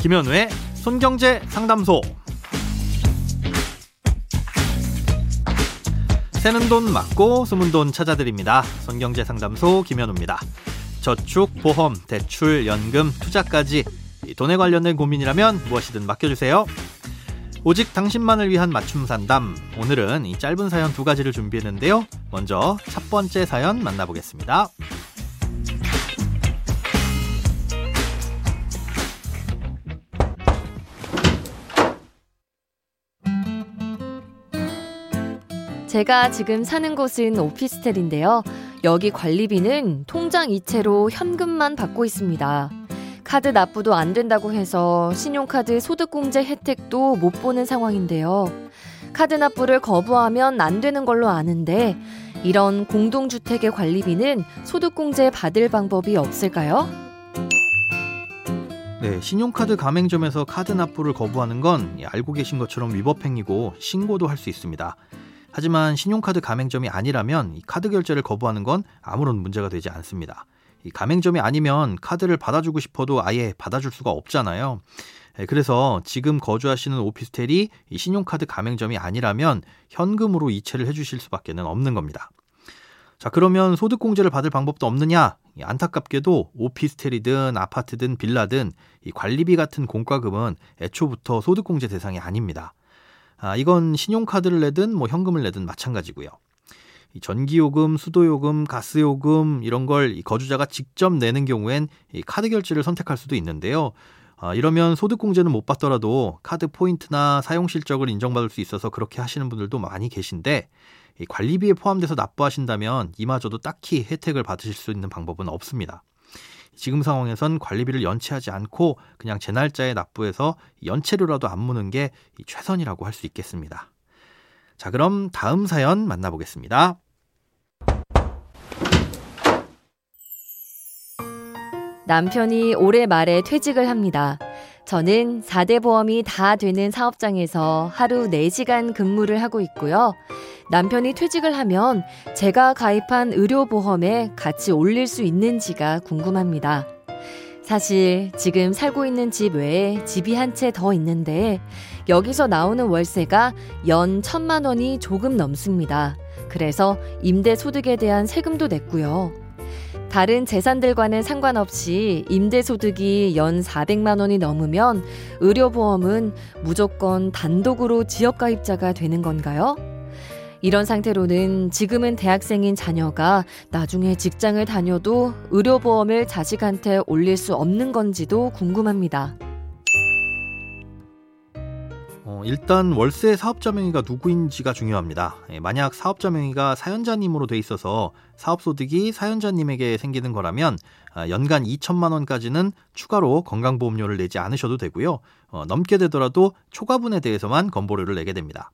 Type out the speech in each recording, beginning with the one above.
김현우의 손경제 상담소. 새는 돈 맞고 숨은 돈 찾아드립니다. 손경제 상담소 김현우입니다. 저축, 보험, 대출, 연금, 투자까지 돈에 관련된 고민이라면 무엇이든 맡겨주세요. 오직 당신만을 위한 맞춤 상담. 오늘은 이 짧은 사연 두 가지를 준비했는데요. 먼저 첫 번째 사연 만나보겠습니다. 제가 지금 사는 곳은 오피스텔인데요. 여기 관리비는 통장 이체로 현금만 받고 있습니다. 카드 납부도 안 된다고 해서 신용카드 소득공제 혜택도 못 보는 상황인데요. 카드 납부를 거부하면 안 되는 걸로 아는데 이런 공동주택의 관리비는 소득공제 받을 방법이 없을까요? 네, 신용카드 가맹점에서 카드 납부를 거부하는 건 알고 계신 것처럼 위법행위고 신고도 할 수 있습니다. 하지만 신용카드 가맹점이 아니라면 이 카드 결제를 거부하는 건 아무런 문제가 되지 않습니다. 이 가맹점이 아니면 카드를 받아주고 싶어도 아예 받아줄 수가 없잖아요. 예, 그래서 지금 거주하시는 오피스텔이 이 신용카드 가맹점이 아니라면 현금으로 이체를 해주실 수밖에 없는 겁니다. 자, 그러면 소득공제를 받을 방법도 없느냐? 안타깝게도 오피스텔이든 아파트든 빌라든 이 관리비 같은 공과금은 애초부터 소득공제 대상이 아닙니다. 아, 이건 신용카드를 내든 뭐 현금을 내든 마찬가지고요. 이 전기요금, 수도요금, 가스요금 이런 걸 거주자가 직접 내는 경우엔 이 카드 결제를 선택할 수도 있는데요. 아, 이러면 소득공제는 못 받더라도 카드 포인트나 사용 실적을 인정받을 수 있어서 그렇게 하시는 분들도 많이 계신데 이 관리비에 포함돼서 납부하신다면 이마저도 딱히 혜택을 받으실 수 있는 방법은 없습니다. 지금 상황에선 관리비를 연체하지 않고 그냥 제 날짜에 납부해서 연체료라도 안 무는 게 최선이라고 할 수 있겠습니다. 자, 그럼 다음 사연 만나보겠습니다. 남편이 올해 말에 퇴직을 합니다. 저는 4대 보험이 다 되는 사업장에서 하루 4시간 근무를 하고 있고요. 남편이 퇴직을 하면 제가 가입한 의료보험에 같이 올릴 수 있는지가 궁금합니다. 사실 지금 살고 있는 집 외에 집이 한 채 더 있는데 여기서 나오는 월세가 연 천만 원이 조금 넘습니다. 그래서 임대 소득에 대한 세금도 냈고요. 다른 재산들과는 상관없이 임대소득이 연 400만 원이 넘으면 의료보험은 무조건 단독으로 지역가입자가 되는 건가요? 이런 상태로는 지금은 대학생인 자녀가 나중에 직장을 다녀도 의료보험을 자식한테 올릴 수 없는 건지도 궁금합니다. 어, 일단 월세 사업자 명의가 누구인지가 중요합니다. 예, 만약 사업자 명의가 사연자님으로 돼 있어서 사업소득이 사연자님에게 생기는 거라면 아, 연간 2천만 원까지는 추가로 건강보험료를 내지 않으셔도 되고요. 어, 넘게 되더라도 초과분에 대해서만 건보료를 내게 됩니다.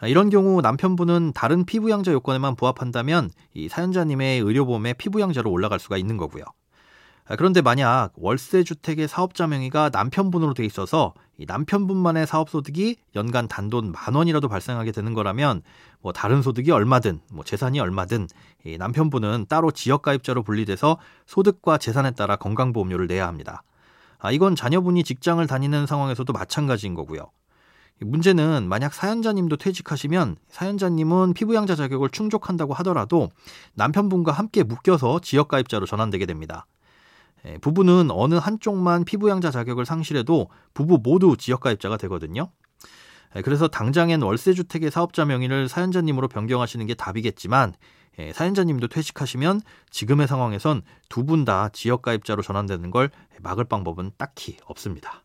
아, 이런 경우 남편분은 다른 피부양자 요건에만 부합한다면 이 사연자님의 의료보험에 피부양자로 올라갈 수가 있는 거고요. 아, 그런데 만약 월세 주택의 사업자 명의가 남편분으로 돼 있어서 이 남편분만의 사업 소득이 연간 단돈 만 원이라도 발생하게 되는 거라면 뭐 다른 소득이 얼마든 뭐 재산이 얼마든 이 남편분은 따로 지역 가입자로 분리돼서 소득과 재산에 따라 건강보험료를 내야 합니다. 아, 이건 자녀분이 직장을 다니는 상황에서도 마찬가지인 거고요. 문제는 만약 사연자님도 퇴직하시면 사연자님은 피부양자 자격을 충족한다고 하더라도 남편분과 함께 묶여서 지역가입자로 전환되게 됩니다. 예, 부부는 어느 한쪽만 피부양자 자격을 상실해도 부부 모두 지역가입자가 되거든요. 예, 그래서 당장엔 월세주택의 사업자 명의를 사연자님으로 변경하시는 게 답이겠지만 예, 사연자님도 퇴직하시면 지금의 상황에선 두 분 다 지역가입자로 전환되는 걸 막을 방법은 딱히 없습니다.